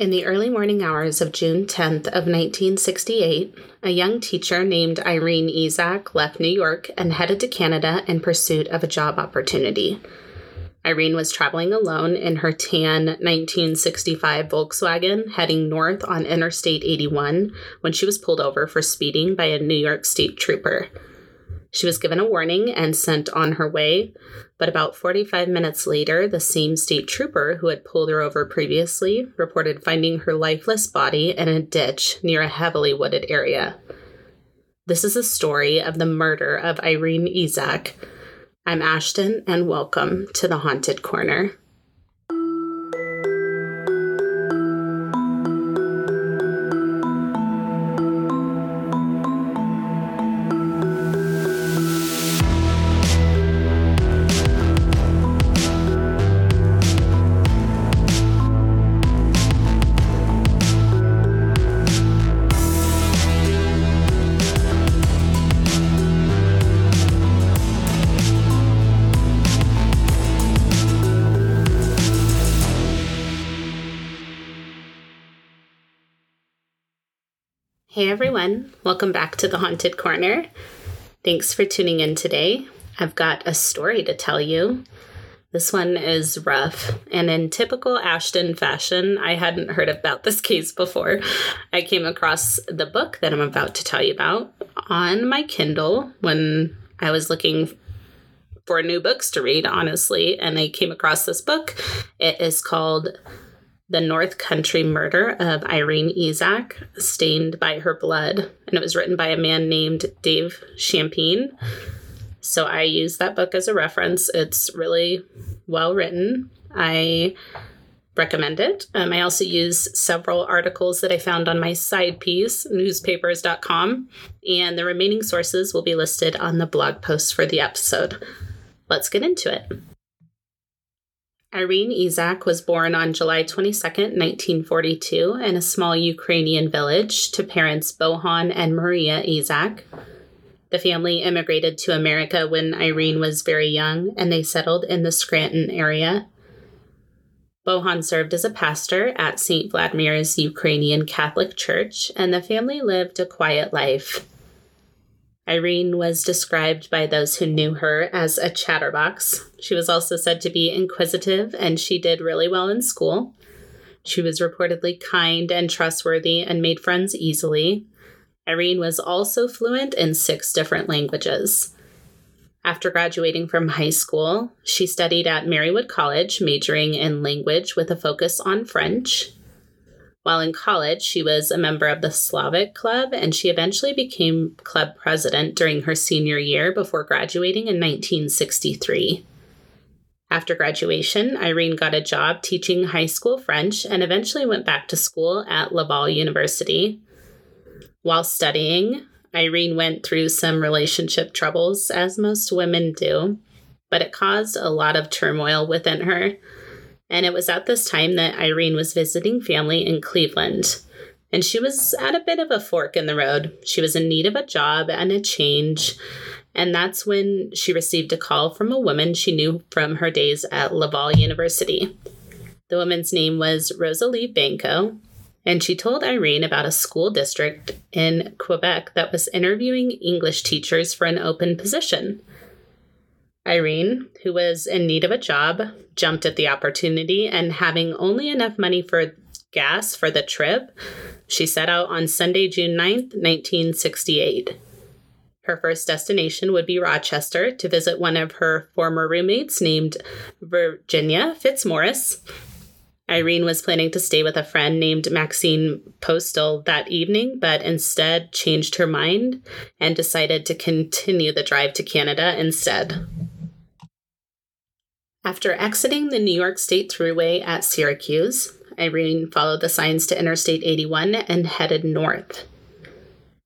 In the early morning hours of June 10th of 1968, a young teacher named Irene Izak left New York and headed to Canada in pursuit of a job opportunity. Irene was traveling alone in her tan 1965 Volkswagen heading north on Interstate 81 when she was pulled over for speeding by a New York State trooper. She was given a warning and sent on her way, but about 45 minutes later, the same state trooper who had pulled her over previously reported finding her lifeless body in a ditch near a heavily wooded area. This is a story of the murder of Irene Izak. I'm Ashton, and welcome to the Haunted Corner. Hey everyone, welcome back to the Haunted Corner. Thanks for tuning in today. I've got a story to tell you. This one is rough, and in typical Ashton fashion, I hadn't heard about this case before. I came across the book that I'm about to tell you about on my Kindle when I was looking for new books to read, honestly, and I came across this book. It is called the North Country Murder of Irene Izak, Stained by Her Blood. And it was written by a man named Dave Champagne. So I use that book as a reference. It's really well written. I recommend it. Um, I also use several articles that I found on my side piece, newspapers.com, and the remaining sources will be listed on the blog post for the episode. Let's get into it. Irene Izak was born on July 22, 1942, in a small Ukrainian village to parents Bohan and Maria Izak. The family immigrated to America when Irene was very young and they settled in the Scranton area. Bohan served as a pastor at St. Vladimir's Ukrainian Catholic Church, and the family lived a quiet life. Irene was described by those who knew her as a chatterbox. She was also said to be inquisitive, and she did really well in school. She was reportedly kind and trustworthy and made friends easily. Irene was also fluent in six different languages. After graduating from high school, she studied at Marywood College, majoring in language with a focus on French. While in college, she was a member of the Slavic Club and she eventually became club president during her senior year before graduating in 1963. After graduation, Irene got a job teaching high school French and eventually went back to school at Laval University. While studying, Irene went through some relationship troubles, as most women do, but it caused a lot of turmoil within her. And it was at this time that Irene was visiting family in Cleveland. And she was at a bit of a fork in the road. She was in need of a job and a change. And that's when she received a call from a woman she knew from her days at Laval University. The woman's name was Rosalie Banco, and she told Irene about a school district in Quebec that was interviewing English teachers for an open position. Irene, who was in need of a job, jumped at the opportunity and having only enough money for gas for the trip, she set out on Sunday, June 9th, 1968. Her first destination would be Rochester to visit one of her former roommates named Virginia Fitzmaurice. Irene was planning to stay with a friend named Maxine Postal that evening, but instead changed her mind and decided to continue the drive to Canada instead. After exiting the New York State Thruway at Syracuse, Irene followed the signs to Interstate 81 and headed north.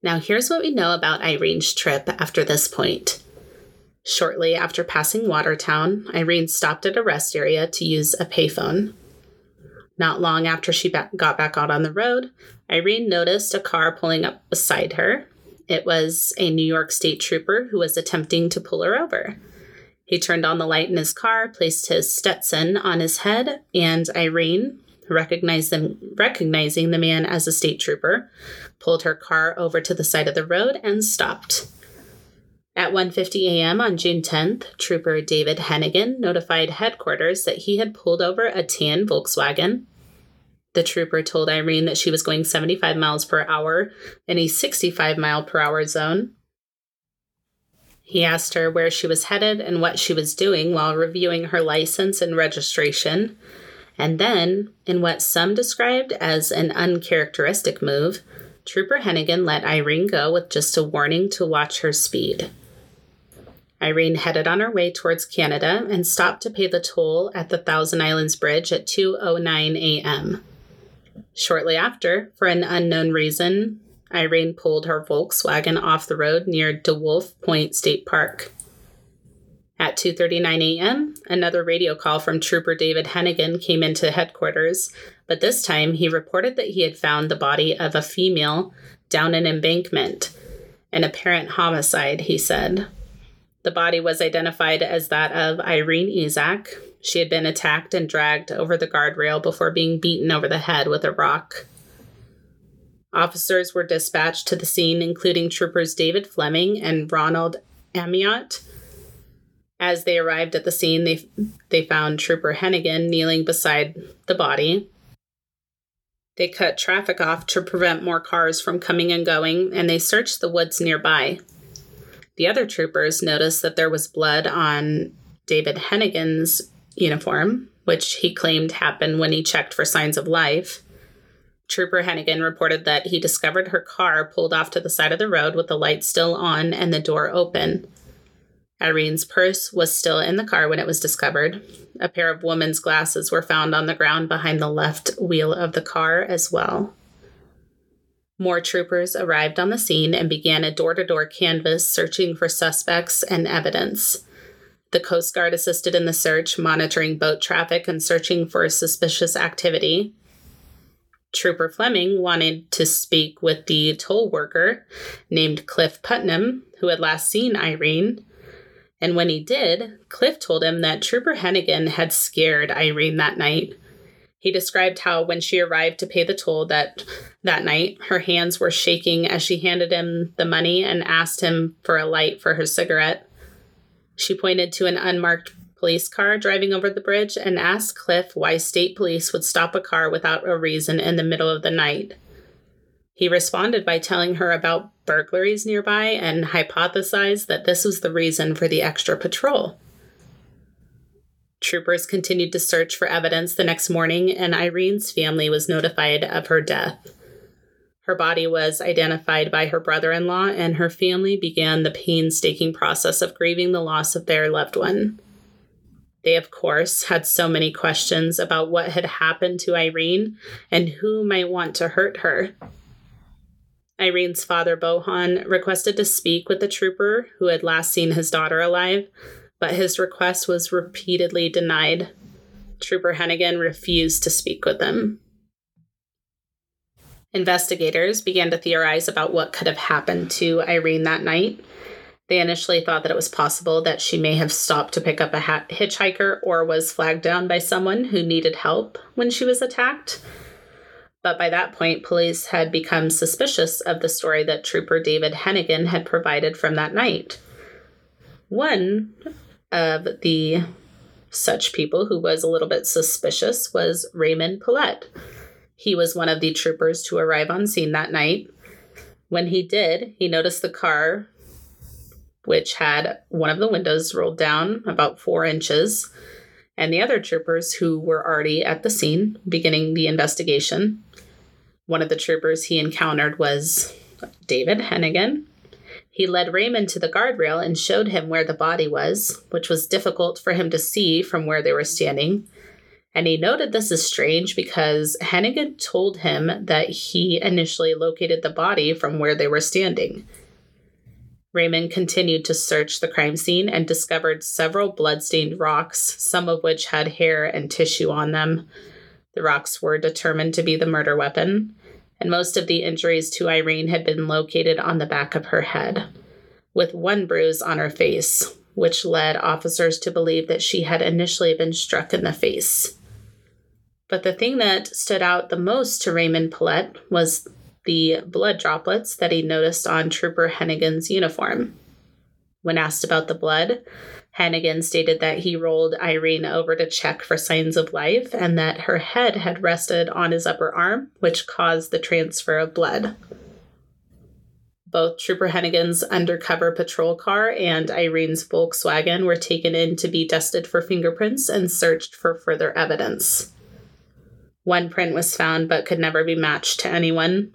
Now, here's what we know about Irene's trip after this point. Shortly after passing Watertown, Irene stopped at a rest area to use a payphone. Not long after she got back out on the road, Irene noticed a car pulling up beside her. It was a New York State trooper who was attempting to pull her over. He turned on the light in his car, placed his Stetson on his head, and Irene, recognizing, recognizing the man as a state trooper, pulled her car over to the side of the road and stopped. At 1:50 a.m. on June 10th, Trooper David Hennigan notified headquarters that he had pulled over a tan Volkswagen. The trooper told Irene that she was going 75 miles per hour in a 65 mile per hour zone. He asked her where she was headed and what she was doing while reviewing her license and registration. And then, in what some described as an uncharacteristic move, Trooper Hennigan let Irene go with just a warning to watch her speed. Irene headed on her way towards Canada and stopped to pay the toll at the Thousand Islands Bridge at 2:09 a.m. Shortly after, for an unknown reason, Irene pulled her Volkswagen off the road near DeWolf Point State Park. At 2:39 a.m., another radio call from Trooper David Hennigan came into headquarters, but this time he reported that he had found the body of a female down an embankment. An apparent homicide, he said. The body was identified as that of Irene Izak. She had been attacked and dragged over the guardrail before being beaten over the head with a rock. Officers were dispatched to the scene, including troopers David Fleming and Ronald Amiot. As they arrived at the scene, they, they found Trooper Hennigan kneeling beside the body. They cut traffic off to prevent more cars from coming and going, and they searched the woods nearby. The other troopers noticed that there was blood on David Hennigan's uniform, which he claimed happened when he checked for signs of life. Trooper Hennigan reported that he discovered her car pulled off to the side of the road with the light still on and the door open. Irene's purse was still in the car when it was discovered. A pair of woman's glasses were found on the ground behind the left wheel of the car as well. More troopers arrived on the scene and began a door to door canvass searching for suspects and evidence. The Coast Guard assisted in the search, monitoring boat traffic and searching for suspicious activity. Trooper Fleming wanted to speak with the toll worker named Cliff Putnam, who had last seen Irene. And when he did, Cliff told him that Trooper Hennigan had scared Irene that night he described how when she arrived to pay the toll that that night, her hands were shaking as she handed him the money and asked him for a light for her cigarette. She pointed to an unmarked police car driving over the bridge and asked Cliff why state police would stop a car without a reason in the middle of the night. He responded by telling her about burglaries nearby and hypothesized that this was the reason for the extra patrol. Troopers continued to search for evidence the next morning, and Irene's family was notified of her death. Her body was identified by her brother in law, and her family began the painstaking process of grieving the loss of their loved one. They, of course, had so many questions about what had happened to Irene and who might want to hurt her. Irene's father, Bohan, requested to speak with the trooper who had last seen his daughter alive, but his request was repeatedly denied. Trooper Hennigan refused to speak with him. Investigators began to theorize about what could have happened to Irene that night. They initially thought that it was possible that she may have stopped to pick up a hitchhiker or was flagged down by someone who needed help when she was attacked. But by that point, police had become suspicious of the story that Trooper David Hennigan had provided from that night. One of the such people who was a little bit suspicious was Raymond Paulette. He was one of the troopers to arrive on scene that night. When he did, he noticed the car, which had one of the windows rolled down about four inches, and the other troopers who were already at the scene beginning the investigation. One of the troopers he encountered was David Hennigan, he led Raymond to the guardrail and showed him where the body was, which was difficult for him to see from where they were standing. And he noted this is strange because Hennigan told him that he initially located the body from where they were standing. Raymond continued to search the crime scene and discovered several bloodstained rocks, some of which had hair and tissue on them. The rocks were determined to be the murder weapon and most of the injuries to Irene had been located on the back of her head, with one bruise on her face, which led officers to believe that she had initially been struck in the face. But the thing that stood out the most to Raymond Paulette was the blood droplets that he noticed on Trooper Hennigan's uniform. When asked about the blood, Hennigan stated that he rolled Irene over to check for signs of life and that her head had rested on his upper arm, which caused the transfer of blood. Both Trooper Hennigan's undercover patrol car and Irene's Volkswagen were taken in to be dusted for fingerprints and searched for further evidence. One print was found but could never be matched to anyone.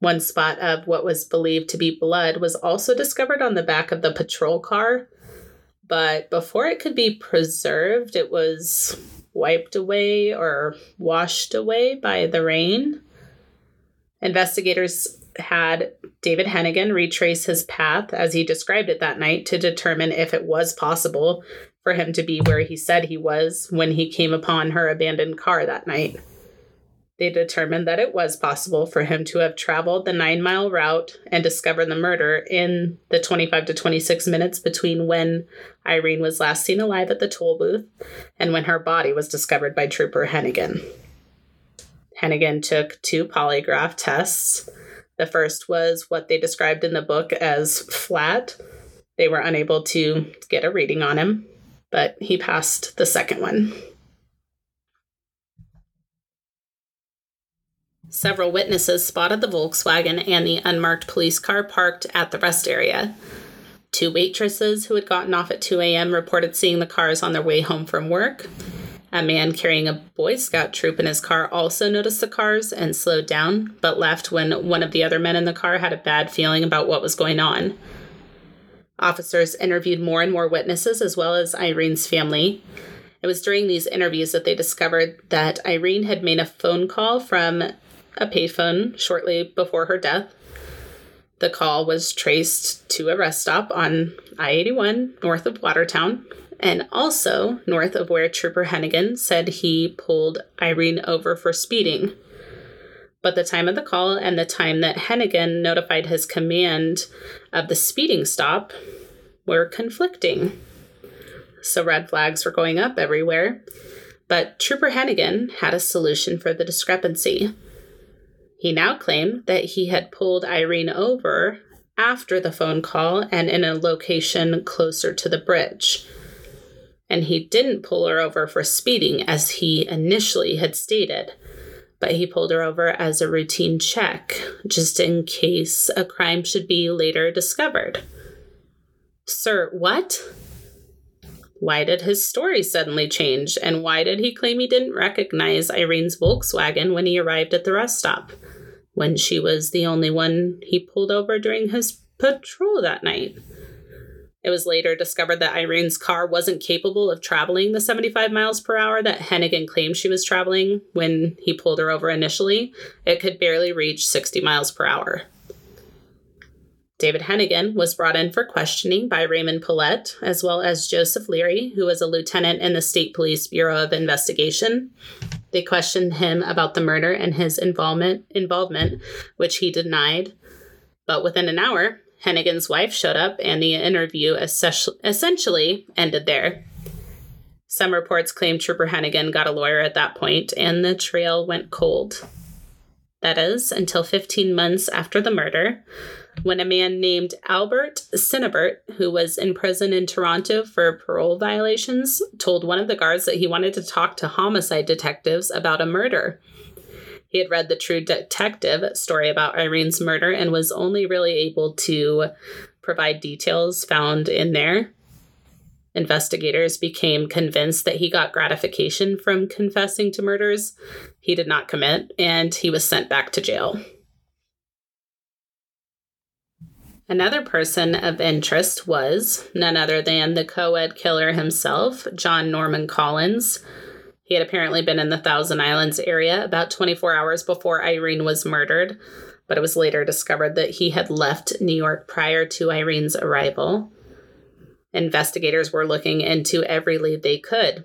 One spot of what was believed to be blood was also discovered on the back of the patrol car, but before it could be preserved, it was wiped away or washed away by the rain. Investigators had David Hennigan retrace his path as he described it that night to determine if it was possible for him to be where he said he was when he came upon her abandoned car that night. They determined that it was possible for him to have traveled the nine mile route and discovered the murder in the 25 to 26 minutes between when Irene was last seen alive at the toll booth and when her body was discovered by Trooper Hennigan. Hennigan took two polygraph tests. The first was what they described in the book as flat. They were unable to get a reading on him, but he passed the second one. Several witnesses spotted the Volkswagen and the unmarked police car parked at the rest area. Two waitresses who had gotten off at 2 a.m. reported seeing the cars on their way home from work. A man carrying a Boy Scout troop in his car also noticed the cars and slowed down, but left when one of the other men in the car had a bad feeling about what was going on. Officers interviewed more and more witnesses as well as Irene's family. It was during these interviews that they discovered that Irene had made a phone call from a payphone shortly before her death. The call was traced to a rest stop on I 81 north of Watertown and also north of where Trooper Hennigan said he pulled Irene over for speeding. But the time of the call and the time that Hennigan notified his command of the speeding stop were conflicting. So red flags were going up everywhere. But Trooper Hennigan had a solution for the discrepancy. He now claimed that he had pulled Irene over after the phone call and in a location closer to the bridge. And he didn't pull her over for speeding as he initially had stated, but he pulled her over as a routine check, just in case a crime should be later discovered. Sir, what? Why did his story suddenly change, and why did he claim he didn't recognize Irene's Volkswagen when he arrived at the rest stop? when she was the only one he pulled over during his patrol that night. It was later discovered that Irene's car wasn't capable of traveling the 75 miles per hour that Hennigan claimed she was traveling when he pulled her over initially. It could barely reach 60 miles per hour. David Hennigan was brought in for questioning by Raymond Paulette, as well as Joseph Leary, who was a lieutenant in the State Police Bureau of Investigation. They questioned him about the murder and his involvement, involvement, which he denied. But within an hour, Hennigan's wife showed up, and the interview essentially ended there. Some reports claim Trooper Hennigan got a lawyer at that point, and the trail went cold. That is, until 15 months after the murder, when a man named Albert Cinebert, who was in prison in Toronto for parole violations, told one of the guards that he wanted to talk to homicide detectives about a murder. He had read the True Detective story about Irene's murder and was only really able to provide details found in there. Investigators became convinced that he got gratification from confessing to murders he did not commit, and he was sent back to jail. Another person of interest was none other than the co ed killer himself, John Norman Collins. He had apparently been in the Thousand Islands area about 24 hours before Irene was murdered, but it was later discovered that he had left New York prior to Irene's arrival. Investigators were looking into every lead they could.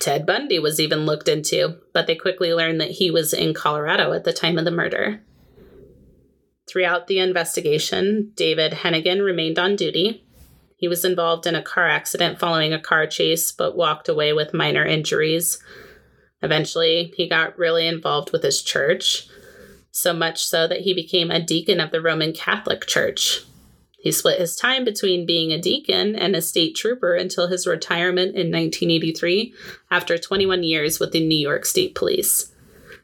Ted Bundy was even looked into, but they quickly learned that he was in Colorado at the time of the murder. Throughout the investigation, David Hennigan remained on duty. He was involved in a car accident following a car chase, but walked away with minor injuries. Eventually, he got really involved with his church, so much so that he became a deacon of the Roman Catholic Church. He split his time between being a deacon and a state trooper until his retirement in 1983 after 21 years with the New York State Police.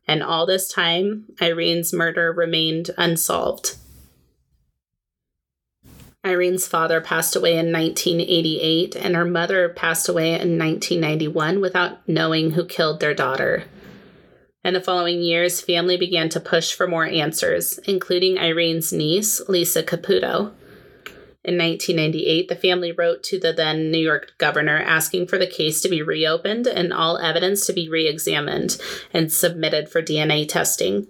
And all this time, Irene's murder remained unsolved. Irene's father passed away in 1988, and her mother passed away in 1991 without knowing who killed their daughter. In the following years, family began to push for more answers, including Irene's niece, Lisa Caputo. In 1998, the family wrote to the then New York governor asking for the case to be reopened and all evidence to be re examined and submitted for DNA testing.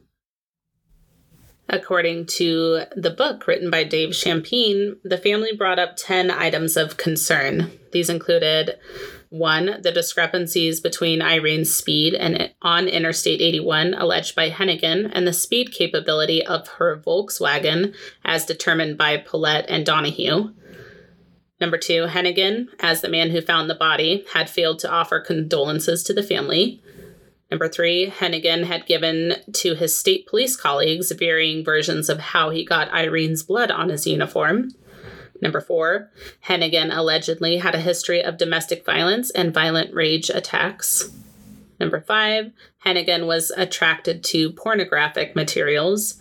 According to the book written by Dave Champine, the family brought up 10 items of concern. These included one, the discrepancies between Irene's speed and on Interstate 81 alleged by Hennigan and the speed capability of her Volkswagen as determined by Paulette and Donahue. Number two, Hennigan, as the man who found the body, had failed to offer condolences to the family. Number three, Hennigan had given to his state police colleagues varying versions of how he got Irene's blood on his uniform. Number four, Hennigan allegedly had a history of domestic violence and violent rage attacks. Number five, Hennigan was attracted to pornographic materials.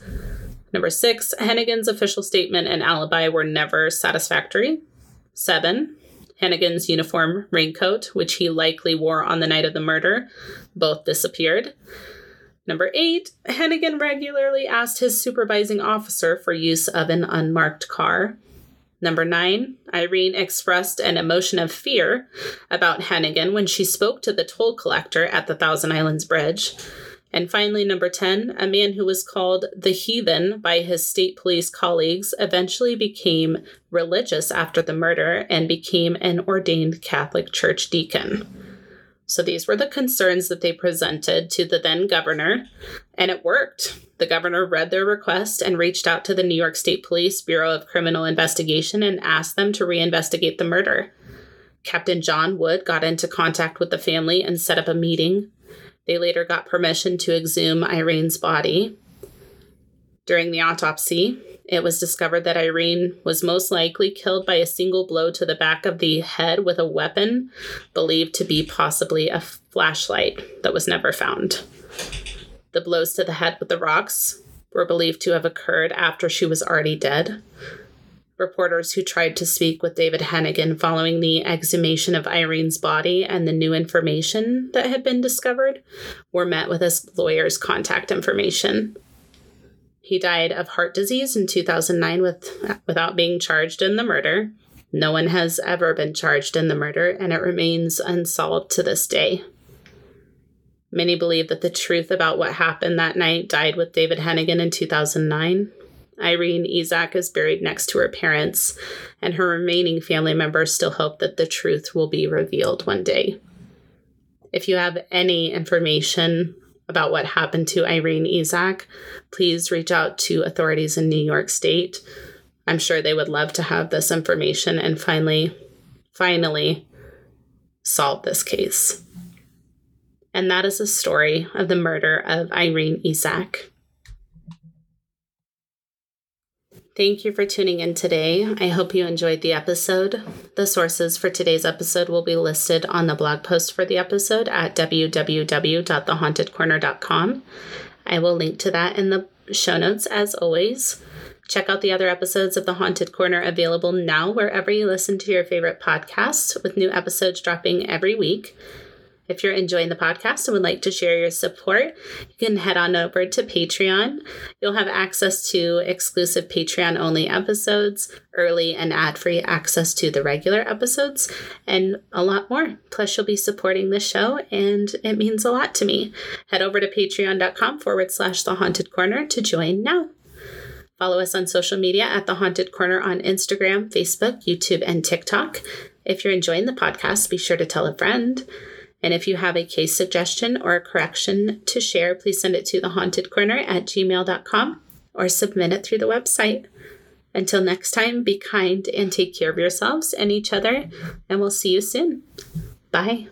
Number six, Hennigan's official statement and alibi were never satisfactory. Seven, Hennigan's uniform raincoat, which he likely wore on the night of the murder, both disappeared. Number eight, Hennigan regularly asked his supervising officer for use of an unmarked car. Number nine, Irene expressed an emotion of fear about Hennigan when she spoke to the toll collector at the Thousand Islands Bridge. And finally, number 10, a man who was called the heathen by his state police colleagues eventually became religious after the murder and became an ordained Catholic church deacon. So these were the concerns that they presented to the then governor, and it worked. The governor read their request and reached out to the New York State Police Bureau of Criminal Investigation and asked them to reinvestigate the murder. Captain John Wood got into contact with the family and set up a meeting. They later got permission to exhume Irene's body. During the autopsy, it was discovered that Irene was most likely killed by a single blow to the back of the head with a weapon believed to be possibly a flashlight that was never found. The blows to the head with the rocks were believed to have occurred after she was already dead. Reporters who tried to speak with David Hennigan following the exhumation of Irene's body and the new information that had been discovered were met with his lawyer's contact information. He died of heart disease in 2009 with, without being charged in the murder. No one has ever been charged in the murder, and it remains unsolved to this day. Many believe that the truth about what happened that night died with David Hennigan in 2009, Irene Izak is buried next to her parents, and her remaining family members still hope that the truth will be revealed one day. If you have any information about what happened to Irene Izak, please reach out to authorities in New York State. I'm sure they would love to have this information and finally, finally solve this case. And that is the story of the murder of Irene Izak. Thank you for tuning in today. I hope you enjoyed the episode. The sources for today's episode will be listed on the blog post for the episode at www.thehauntedcorner.com. I will link to that in the show notes as always. Check out the other episodes of The Haunted Corner available now wherever you listen to your favorite podcasts, with new episodes dropping every week. If you're enjoying the podcast and would like to share your support, you can head on over to Patreon. You'll have access to exclusive Patreon only episodes, early and ad free access to the regular episodes, and a lot more. Plus, you'll be supporting the show, and it means a lot to me. Head over to patreon.com forward slash the haunted corner to join now. Follow us on social media at The Haunted Corner on Instagram, Facebook, YouTube, and TikTok. If you're enjoying the podcast, be sure to tell a friend. And if you have a case suggestion or a correction to share, please send it to thehauntedcorner at gmail.com or submit it through the website. Until next time, be kind and take care of yourselves and each other, and we'll see you soon. Bye.